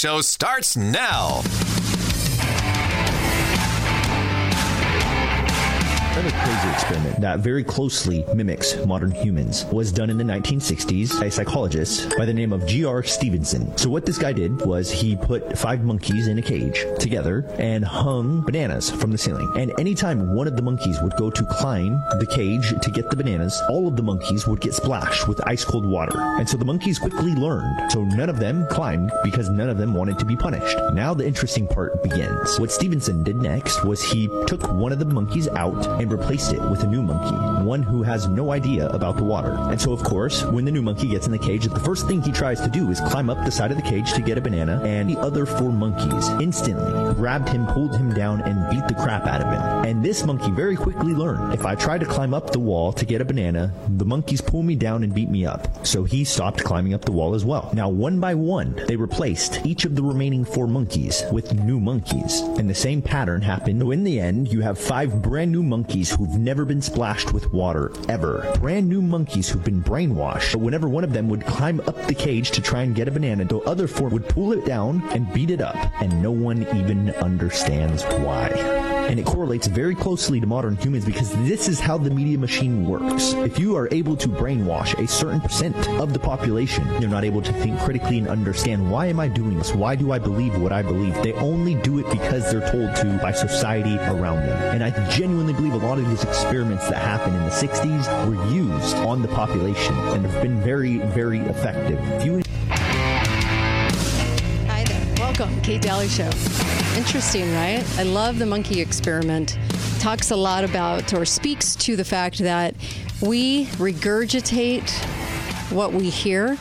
Show starts now. Another crazy experiment that very closely mimics modern humans was done in the 1960s by a psychologist by the name of G.R. Stephenson. So what this guy did was he put five monkeys in a cage together and hung bananas from the ceiling. And anytime one of the monkeys would go to climb the cage to get the bananas, all of the monkeys would get splashed with ice cold water. And so the monkeys quickly learned. So none of them climbed because none of them wanted to be punished. Now the interesting part begins. What Stephenson did next was he took one of the monkeys out and replaced it with a new monkey, one who has no idea about the water. And so, of course, when the new monkey gets in the cage, the first thing he tries to do is climb up the side of the cage to get a banana, and the other four monkeys instantly grabbed him, pulled him down, and beat the crap out of him. And this monkey very quickly learned if I try to climb up the wall to get a banana, the monkeys pull me down and beat me up. So he stopped climbing up the wall as well. Now, one by one, they replaced each of the remaining four monkeys with new monkeys. And the same pattern happened. So in the end, you have five brand new monkeys who've never been splashed with water ever. Brand new monkeys who've been brainwashed. But whenever one of them would climb up the cage to try and get a banana, the other four would pull it down and beat it up. And no one even understands why. And it correlates very closely to modern humans because this is how the media machine works. If you are able to brainwash a certain percent of the population, they're not able to think critically and understand why am I doing this? Why do I believe what I believe? They only do it because they're told to by society around them. And I genuinely believe a lot of these experiments that happened in the 60s were used on the population and have been very, very effective. If you. Welcome, Kate Dalley Show. Interesting, right? I love the monkey experiment. Talks a lot about or speaks to the fact that we regurgitate what we hear.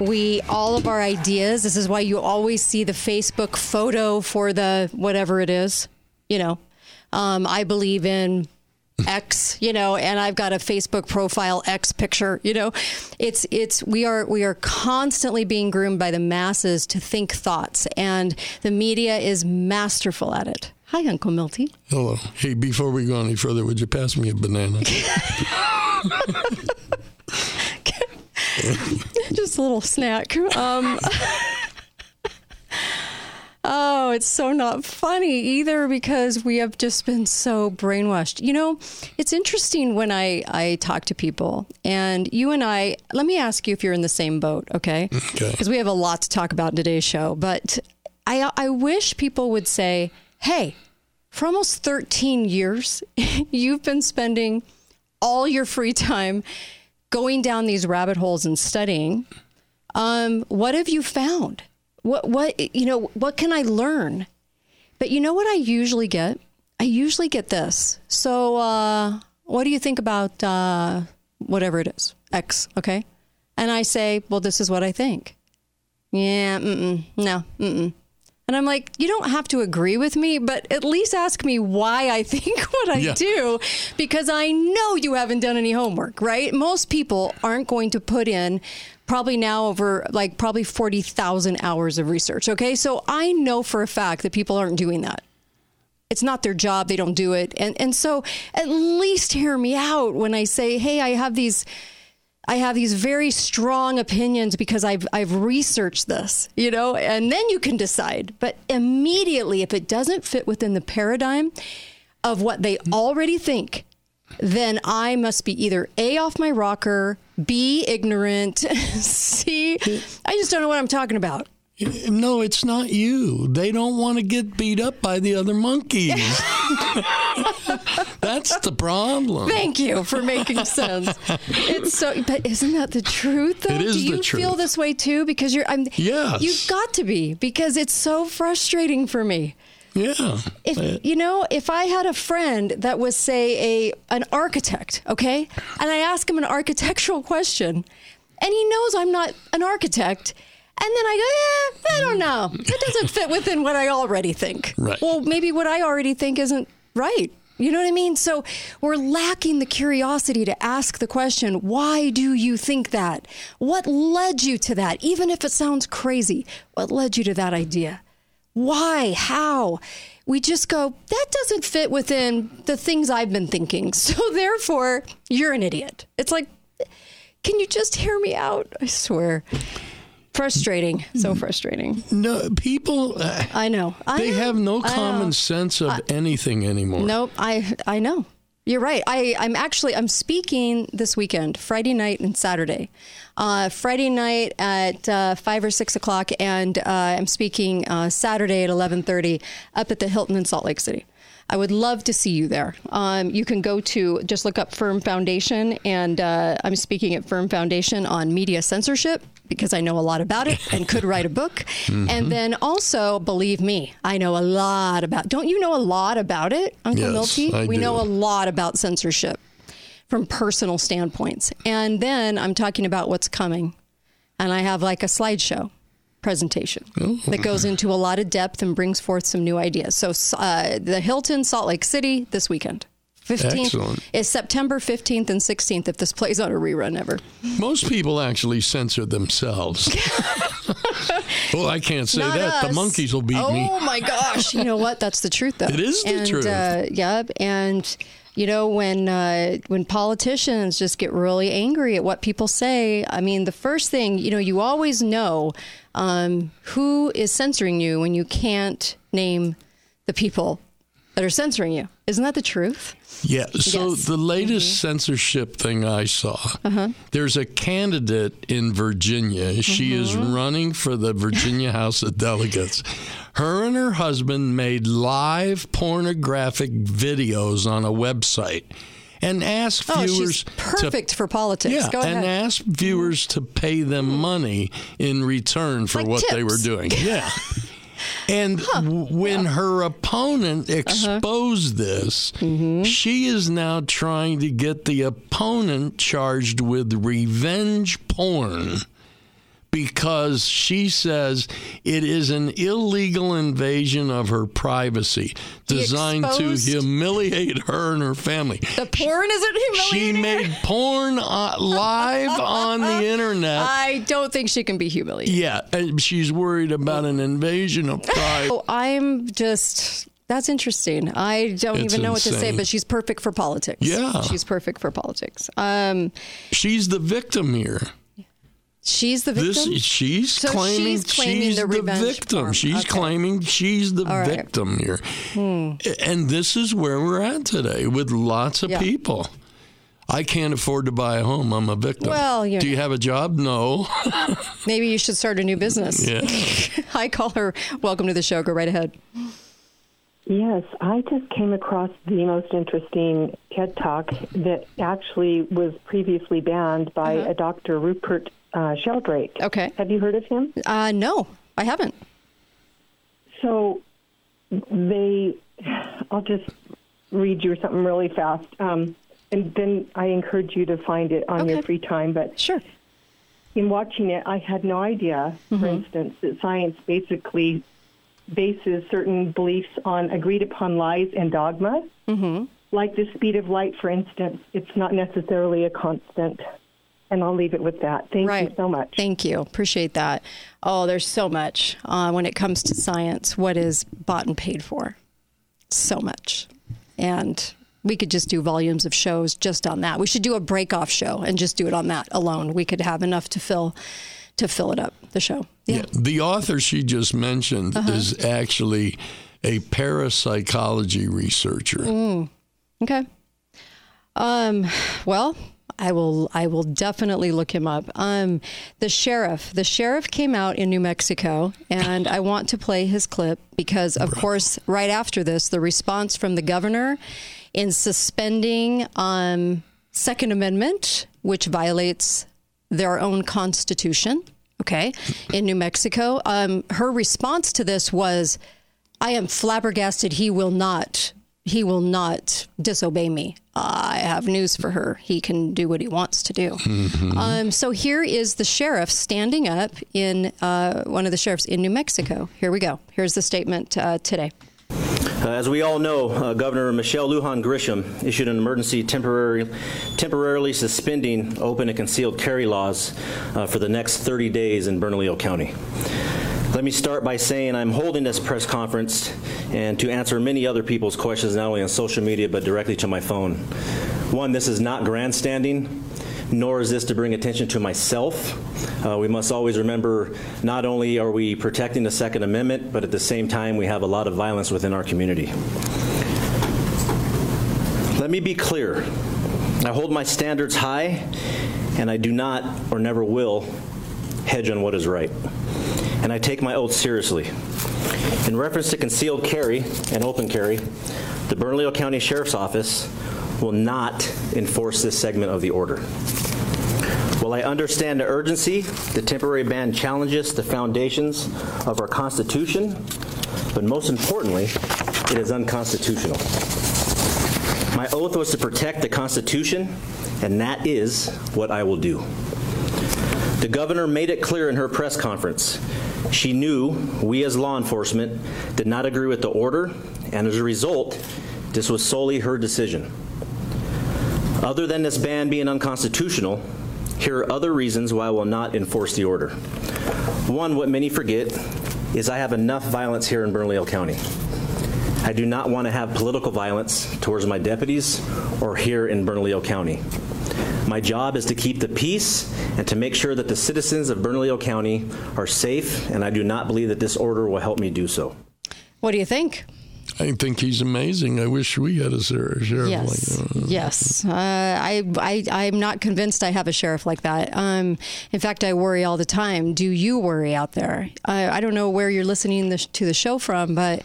We all of our ideas. This is why you always see the Facebook photo for the whatever it is. You know, um, I believe in X, you know, and I've got a Facebook profile X picture, you know. It's it's we are we are constantly being groomed by the masses to think thoughts and the media is masterful at it. Hi Uncle Milty. Hello. Hey, before we go any further, would you pass me a banana? Just a little snack. Um Oh, it's so not funny either because we have just been so brainwashed. You know, it's interesting when I, I talk to people and you and I, let me ask you if you're in the same boat, okay? Okay. Because we have a lot to talk about in today's show. But I, I wish people would say, hey, for almost 13 years, you've been spending all your free time going down these rabbit holes and studying. Um, what have you found? What what you know? What can I learn? But you know what I usually get? I usually get this. So, uh, what do you think about uh, whatever it is, X? Okay, and I say, well, this is what I think. Yeah, mm-mm, no, mm-mm. And I'm like, you don't have to agree with me, but at least ask me why I think what I Yeah. do, because I know you haven't done any homework, right? Most people aren't going to put in probably now over like probably 40,000 hours of research. Okay. So I know for a fact that people aren't doing that. It's not their job. They don't do it. And, and so at least hear me out when I say, Hey, I have these, I have these very strong opinions because I've I've researched this, you know, and then you can decide. But immediately, if it doesn't fit within the paradigm of what they already think, then I must be either A off my rocker, B ignorant, C I just don't know what I'm talking about. no, it's not you. They don't want to get beat up by the other monkeys. That's the problem. Thank you for making sense. It's so, but isn't that the truth? Though? It is Do you the feel this way too? Because you're, I'm. Yes. You've got to be because it's so frustrating for me. Yeah. If you know, if I had a friend that was say a an architect, okay, and I ask him an architectural question, and he knows I'm not an architect. And then I go, eh, I don't know. That doesn't fit within what I already think. Right. Well, maybe what I already think isn't right. You know what I mean? So we're lacking the curiosity to ask the question, why do you think that? What led you to that? Even if it sounds crazy, what led you to that idea? Why? How? We just go, that doesn't fit within the things I've been thinking. So therefore, you're an idiot. It's like, can you just hear me out? I swear. Frustrating. So frustrating. No, people. Uh, I know. I they know. have no common sense of anything anymore. Nope. I I know. You're right. I, I'm actually I'm speaking this weekend, Friday night and Saturday. Uh, Friday night at uh, five or six o'clock, and uh, I'm speaking uh, Saturday at eleven thirty up at the Hilton in Salt Lake City. I would love to see you there. Um, you can go to just look up Firm Foundation, and uh, I'm speaking at Firm Foundation on media censorship because I know a lot about it and could write a book. And then also, believe me, I know a lot about. Don't you know a lot about it, Uncle Yes, Milty? I we know a lot about censorship from personal standpoints. And then I'm talking about what's coming. And I have like a slideshow presentation that goes into a lot of depth and brings forth some new ideas. So uh, the Hilton, Salt Lake City, this weekend. 15th Excellent. is September 15th and 16th if this plays on a rerun ever. Most people actually censor themselves. well, I can't say Not that. The monkeys will beat oh, me. Oh my gosh. You know what? That's the truth, though. It is the and, truth. Uh, yep. And, you know, when, uh, when politicians just get really angry at what people say, I mean, the first thing, you know, you always know um, who is censoring you when you can't name the people that are censoring you. Isn't that the truth? Yeah. So Yes. the latest mm-hmm. censorship thing I saw, uh-huh. there's a candidate in Virginia. She is mm-hmm. running for the Virginia House of Delegates. Her and her husband made live pornographic videos on a website and asked Oh, viewers she's perfect to for politics. yeah, Go ahead. and asked viewers to pay them mm-hmm. money in return for Like what they were doing. Yeah. And w when her opponent Uh-huh. exposed this, Mm-hmm. she is now trying to get the opponent charged with revenge porn because she says it is an illegal invasion of her privacy designed to humiliate her and her family. the porn isn't She humiliating her? made porn uh, live on the internet. I don't think she can be humiliated. Yeah, and she's worried about an invasion of privacy. Oh, I'm just. That's interesting. I don't It's even know what to say, insane. but she's perfect for politics. Yeah. she's perfect for politics. Um, She's the victim here. She's the victim. This she's So claiming she's claiming she's the the, victim. porn. She's Okay. claiming she's the right. Hmm. victim here. And this is where we're at today with lots of Yeah. people. I can't afford to buy a home. I'm a victim. Well, you do you have a job? No. Maybe you should start a new business. yeah. Hi, caller. Welcome to the show. Go right ahead. Yes, I just came across the most interesting TED Talk that actually was previously banned by a Dr. Rupert uh, Sheldrake. Okay. Have you heard of him? Uh, no, I haven't. So they, I'll just read you something really fast. Um, and then I encourage you to find it on your free time. But Sure. in watching it, I had no idea, for instance, that science basically bases certain beliefs on agreed upon lies and dogma. Mm-hmm. Like the speed of light, for instance, it's not necessarily a constant. And I'll leave it with that. Thank Right. you so much. Thank you. Appreciate that. Oh, there's so much uh, when it comes to science. What is bought and paid for? So much. And we could just do volumes of shows just on that. We should do a break off show and just do it on that alone. We could have enough to fill to fill it up, the show. Yeah. Yeah. The author she just mentioned Uh-huh. is actually a parapsychology researcher. Okay. Um, well, I will I will definitely look him up. Um, the sheriff, the sheriff came out in New Mexico and I want to play his clip because of course right after this the response from the governor in suspending um second amendment which violates their own constitution, okay? In New Mexico, um her response to this was I am flabbergasted he will not he will not disobey me. I have news for her. He can do what he wants to do. Um, so here is the sheriff standing up in uh, one of the sheriffs in New Mexico. Here we go. Here's the statement uh, today. Uh, As we all know, uh, Governor Michelle Lujan Grisham issued an emergency temporary, temporarily suspending open and concealed carry laws uh, for the next 30 days in Bernalillo County. Let me start by saying I'm holding this press conference and to answer many other people's questions, not only on social media but directly to my phone. One, this is not grandstanding. nor is this to bring attention to myself. Uh, we must always remember not only are we protecting the Second Amendment, but at the same time, we have a lot of violence within our community. Let me be clear. I hold my standards high, and I do not or never will hedge on what is right. And I take my oath seriously. In reference to concealed carry and open carry, the Bernalillo County Sheriff's Office will not enforce this segment of the order. While I understand the urgency, the temporary ban challenges the foundations of our Constitution, but most importantly, it is unconstitutional. My oath was to protect the Constitution, and that is what I will do. The governor made it clear in her press conference. She knew we as law enforcement did not agree with the order, and as a result, this was solely her decision. Other than this ban being unconstitutional, here are other reasons why I will not enforce the order. One, what many forget, is I have enough violence here in Bernalillo County. I do not want to have political violence towards my deputies or here in Bernalillo County. My job is to keep the peace and to make sure that the citizens of Bernalillo County are safe, and I do not believe that this order will help me do so. What do you think? I think he's amazing. I wish we had a sheriff yes. like that. Yes. Uh, I, I, I'm not convinced I have a sheriff like that. Um, in fact, I worry all the time. Do you worry out there? I, I don't know where you're listening to the show from, but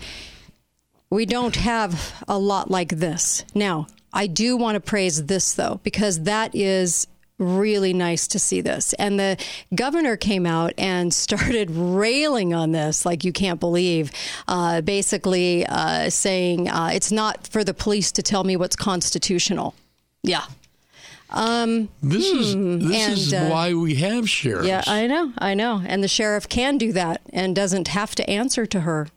we don't have a lot like this. Now, I do want to praise this though, because that is really nice to see this. And the governor came out and started railing on this, like you can't believe, uh, basically uh, saying uh, it's not for the police to tell me what's constitutional. Yeah. Um, this is hmm, this and, is uh, why we have sheriffs. Yeah, I know, I know. And the sheriff can do that and doesn't have to answer to her.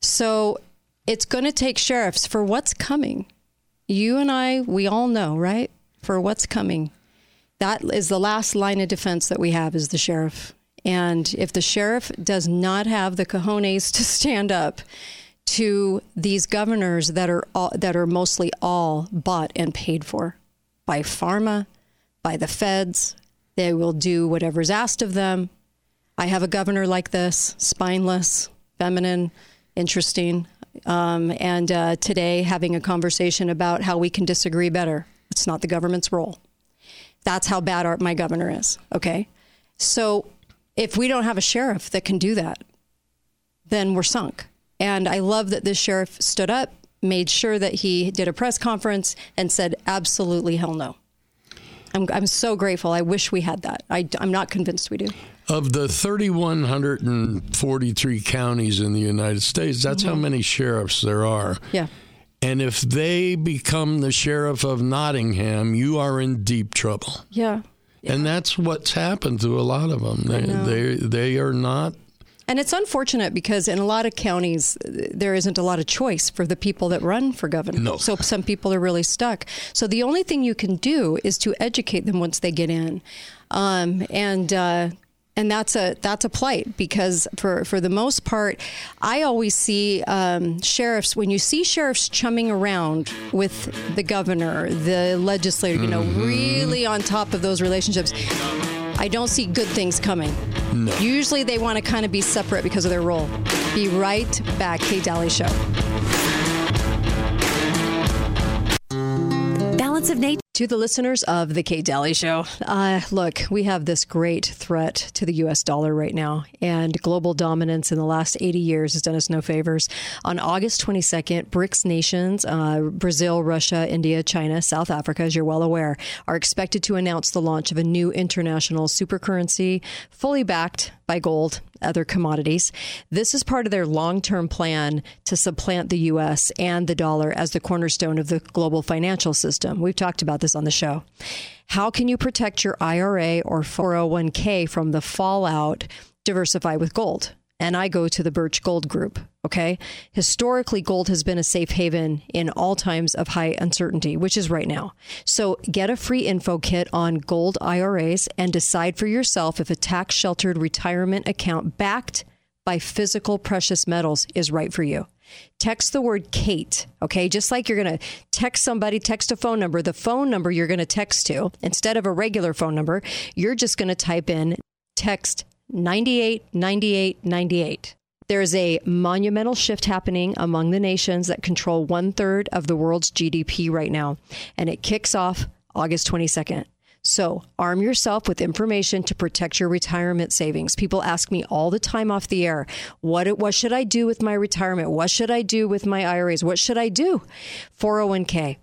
So it's going to take sheriffs for what's coming. You and I, we all know, right? For what's coming. That is the last line of defense that we have is the sheriff. And if the sheriff does not have the cojones to stand up to these governors that are all, that are mostly all bought and paid for by pharma, by the feds, they will do whatever's asked of them. I have a governor like this, spineless, feminine, interesting, um, and uh, today having a conversation about how we can disagree better. It's not the government's role. That's how bad our, my governor is. Okay. So if we don't have a sheriff that can do that, then we're sunk. And I love that this sheriff stood up, made sure that he did a press conference and said, absolutely hell no. I'm, I'm so grateful. I wish we had that. I, I'm not convinced we do. Of the 3,143 counties in the United States, that's Mm-hmm. how many sheriffs there are. Yeah. And if they become the sheriff of Nottingham, you are in deep trouble. Yeah. And that's what's happened to a lot of them. They, they, they are not And it's unfortunate because in a lot of counties, there isn't a lot of choice for the people that run for governor. No. So some people are really stuck. So the only thing you can do is to educate them once they get in. Um, and, uh, and that's a that's a plight because for, for the most part, I always see um, sheriffs when you see sheriffs chumming around with the governor, the legislator, you know, really on top of those relationships. I don't see good things coming. Usually they want to kind of be separate because of their role. Be right back, Kate Dalley Show. Balance of nature. To the listeners of the Kate Dalley Show, uh, look, we have this great threat to the U.S. dollar right now, and global dominance in the last 80 years has done us no favors. On August 22nd, BRICS nations, uh, Brazil, Russia, India, China, South Africa, as you're well aware, are expected to announce the launch of a new international supercurrency fully backed by gold, other commodities. This is part of their long term plan to supplant the U.S. and the dollar as the cornerstone of the global financial system. We've talked about this on the show. How can you protect your IRA or 401k from the fallout? Diversify with gold. And I go to the Birch Gold Group. Okay. Historically, gold has been a safe haven in all times of high uncertainty, which is right now. So get a free info kit on gold IRAs and decide for yourself if a tax sheltered retirement account backed by physical precious metals is right for you. Text the word Kate, okay? Just like you're going to text somebody, text a phone number, the phone number you're going to text to, instead of a regular phone number, you're just going to type in text 989898. There's a monumental shift happening among the nations that control one third of the world's GDP right now, and it kicks off August 22nd. So, arm yourself with information to protect your retirement savings. People ask me all the time off the air, what what should I do with my retirement? What should I do with my IRAs? What should I do? 401k.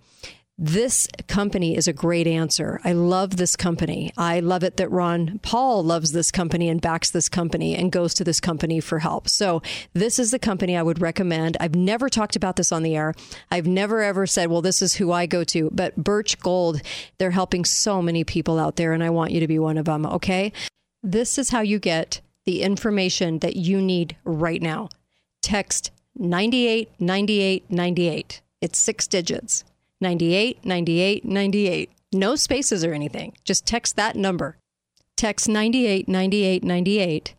This company is a great answer. I love this company. I love it that Ron Paul loves this company and backs this company and goes to this company for help. So, this is the company I would recommend. I've never talked about this on the air. I've never ever said, well, this is who I go to. But Birch Gold, they're helping so many people out there, and I want you to be one of them, okay? This is how you get the information that you need right now. Text 989898. It's six digits. 98 98 98. No spaces or anything. Just text that number. Text 98 98 98.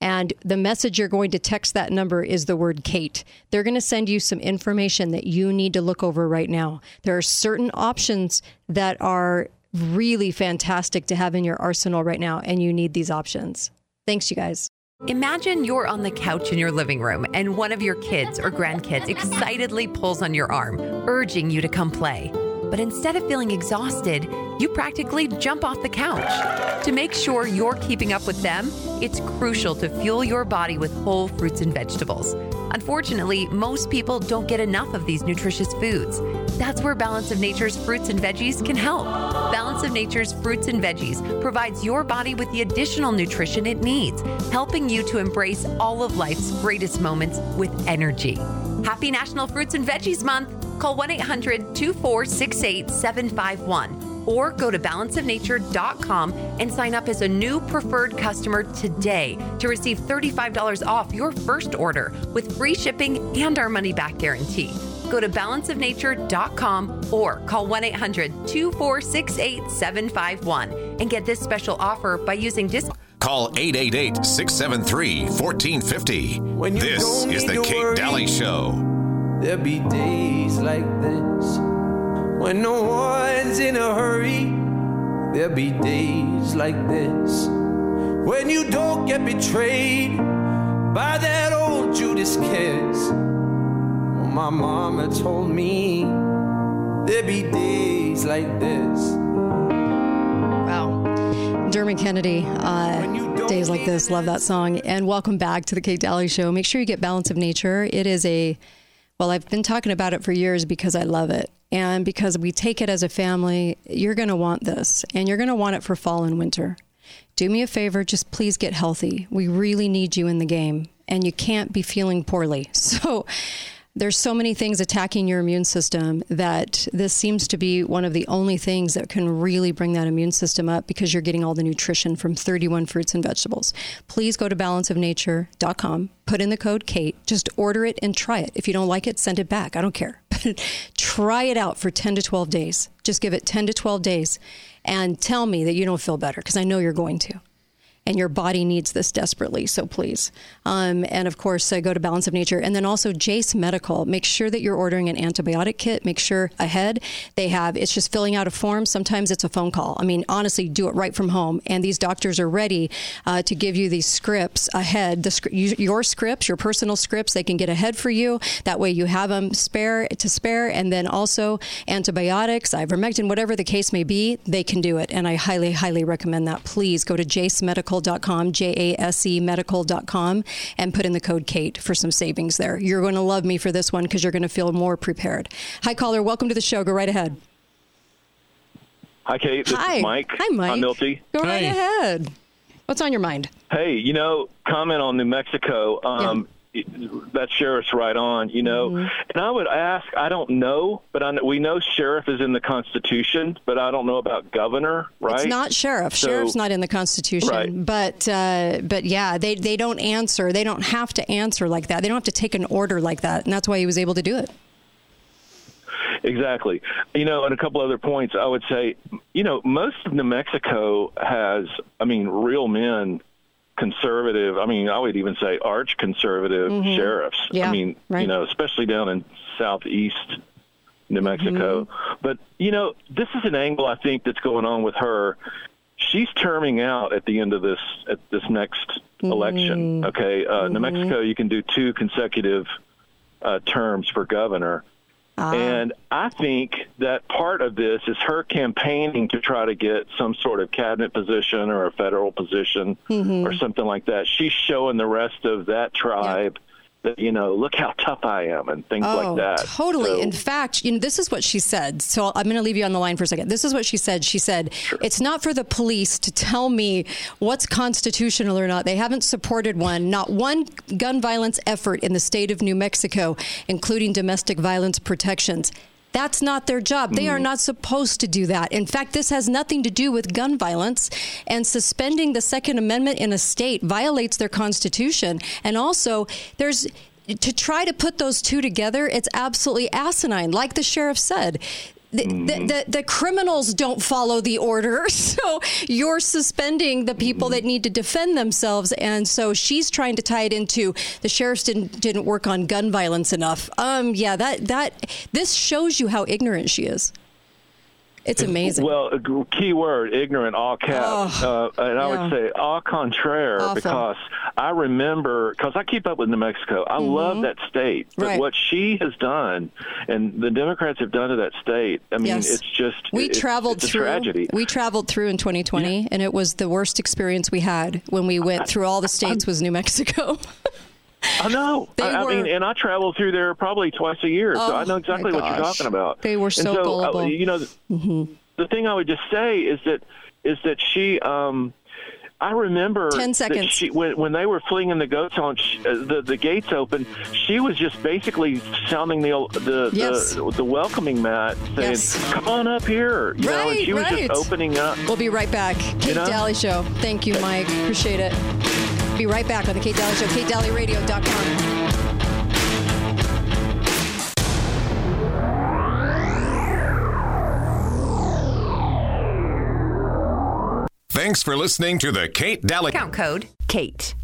And the message you're going to text that number is the word Kate. They're going to send you some information that you need to look over right now. There are certain options that are really fantastic to have in your arsenal right now, and you need these options. Thanks, you guys. Imagine you're on the couch in your living room and one of your kids or grandkids excitedly pulls on your arm, urging you to come play. But instead of feeling exhausted, you practically jump off the couch. To make sure you're keeping up with them, it's crucial to fuel your body with whole fruits and vegetables. Unfortunately, most people don't get enough of these nutritious foods. That's where Balance of Nature's fruits and veggies can help. Balance of Nature's fruits and veggies provides your body with the additional nutrition it needs, helping you to embrace all of life's greatest moments with energy. Happy National Fruits and Veggies Month! Call 1 800 2468 751 or go to balanceofnature.com and sign up as a new preferred customer today to receive $35 off your first order with free shipping and our money back guarantee. Go to balanceofnature.com or call 1 800 2468 751 and get this special offer by using discount. Call 888 673 1450. This is The Kate Dalley Show. There'll be days like this when no one's in a hurry. There'll be days like this when you don't get betrayed by that old Judas kiss. Well, my mama told me there'll be days like this. Wow. Dermot Kennedy, uh, Days Like This, love that song. And welcome back to the Kate Dalley Show. Make sure you get Balance of Nature. It is a, well, I've been talking about it for years because I love it. And because we take it as a family, you're going to want this. And you're going to want it for fall and winter. Do me a favor, just please get healthy. We really need you in the game. And you can't be feeling poorly. So, there's so many things attacking your immune system that this seems to be one of the only things that can really bring that immune system up because you're getting all the nutrition from 31 fruits and vegetables. Please go to balanceofnature.com, put in the code Kate, just order it and try it. If you don't like it, send it back. I don't care. try it out for 10 to 12 days. Just give it 10 to 12 days and tell me that you don't feel better because I know you're going to and your body needs this desperately. So please. Um, and of course, uh, go to Balance of Nature. And then also Jase Medical. Make sure that you're ordering an antibiotic kit. Make sure ahead they have, it's just filling out a form. Sometimes it's a phone call. I mean, honestly, do it right from home. And these doctors are ready uh, to give you these scripts ahead. The, your scripts, your personal scripts, they can get ahead for you. That way you have them spare to spare. And then also antibiotics, ivermectin, whatever the case may be, they can do it. And I highly, highly recommend that. Please go to Jase Medical medical.com, J A S E medical.com, and put in the code Kate for some savings there. You're going to love me for this one because you're going to feel more prepared. Hi, caller. Welcome to the show. Go right ahead. Hi, Kate. This Hi. is Mike. Hi, Mike. I'm Milty. Go right Hey. ahead. What's on your mind? Hey, you know, comment on New Mexico. Um, That sheriff's right on, you know. Mm-hmm. And I would ask, I don't know, but I, we know sheriff is in the Constitution, but I don't know about governor, right? It's not sheriff. So- Sheriff's not in the Constitution. Right. But uh, but yeah, they they don't answer. They don't have to answer like that. They don't have to take an order like that, and that's why he was able to do it. Exactly. You know, and a couple other points, I would say, you know, most of New Mexico has, I mean, real men conservative. I mean, I would even say arch conservative Mhm. sheriffs. Yeah, I mean, right. you know, especially down in southeast New Mexico. Mm-hmm. But you know, this is an angle I think that's going on with her. She's terming out at the end of this at this next Mm-hmm. election. Okay, uh, New Mexico, you can do two consecutive uh, terms for governor. Ah. And I think that part of this is her campaigning to try to get some sort of cabinet position or a federal position Mm-hmm. or something like that. She's showing the rest of that tribe that, you know, look how tough I am and things Oh, like that. totally. So- In fact, you know, this is what she said. So I'm going to leave you on the line for a second. This is what she said. She said, It's not for the police to tell me what's constitutional or not. They haven't supported one, not one gun violence effort in the state of New Mexico, including domestic violence protections. That's not their job. They are mm. not supposed to do that. In fact, this has nothing to do with gun violence. And suspending the Second Amendment in a state violates their constitution. And also, there's to try to put those two together, it's absolutely asinine. Like the sheriff said, the, the, the, the criminals don't follow the order. So you're suspending the people that need to defend themselves. And so she's trying to tie it into the sheriffs didn't didn't work on gun violence enough. Um, yeah, that that this shows you how ignorant she is. It's amazing. Well, key word, ignorant, all caps. uh, and I yeah. would say au contraire Awful. because I remember, because I keep up with New Mexico. I love that state. But Mm-hmm. Right. what she has done and the Democrats have done to that state, I mean, Yes. it's just. we it's, traveled it's a through tragedy. we traveled through in 2020 and it was the worst experience we had when we went through all the states was new mexico I know. They I, I mean, and I travel through there probably twice a year, so Oh, I know exactly what you're talking about. They were And so uh, gullible. Mm-hmm. you know, the, the thing I would just say is that is that she. Um, I remember 10 that seconds. She, when, when they were flinging the goats on she, uh, the the gates open, she was just basically sounding the the Yes. the, the welcoming mat, saying, Yes. "Come on up here," you know. And Right, she was right. just opening up. we'll be right back kate know? daly show thank you mike appreciate it be right back on the kate dalley show katedalleyradio.com Thanks for listening to the Kate Dalley. Count code KATE.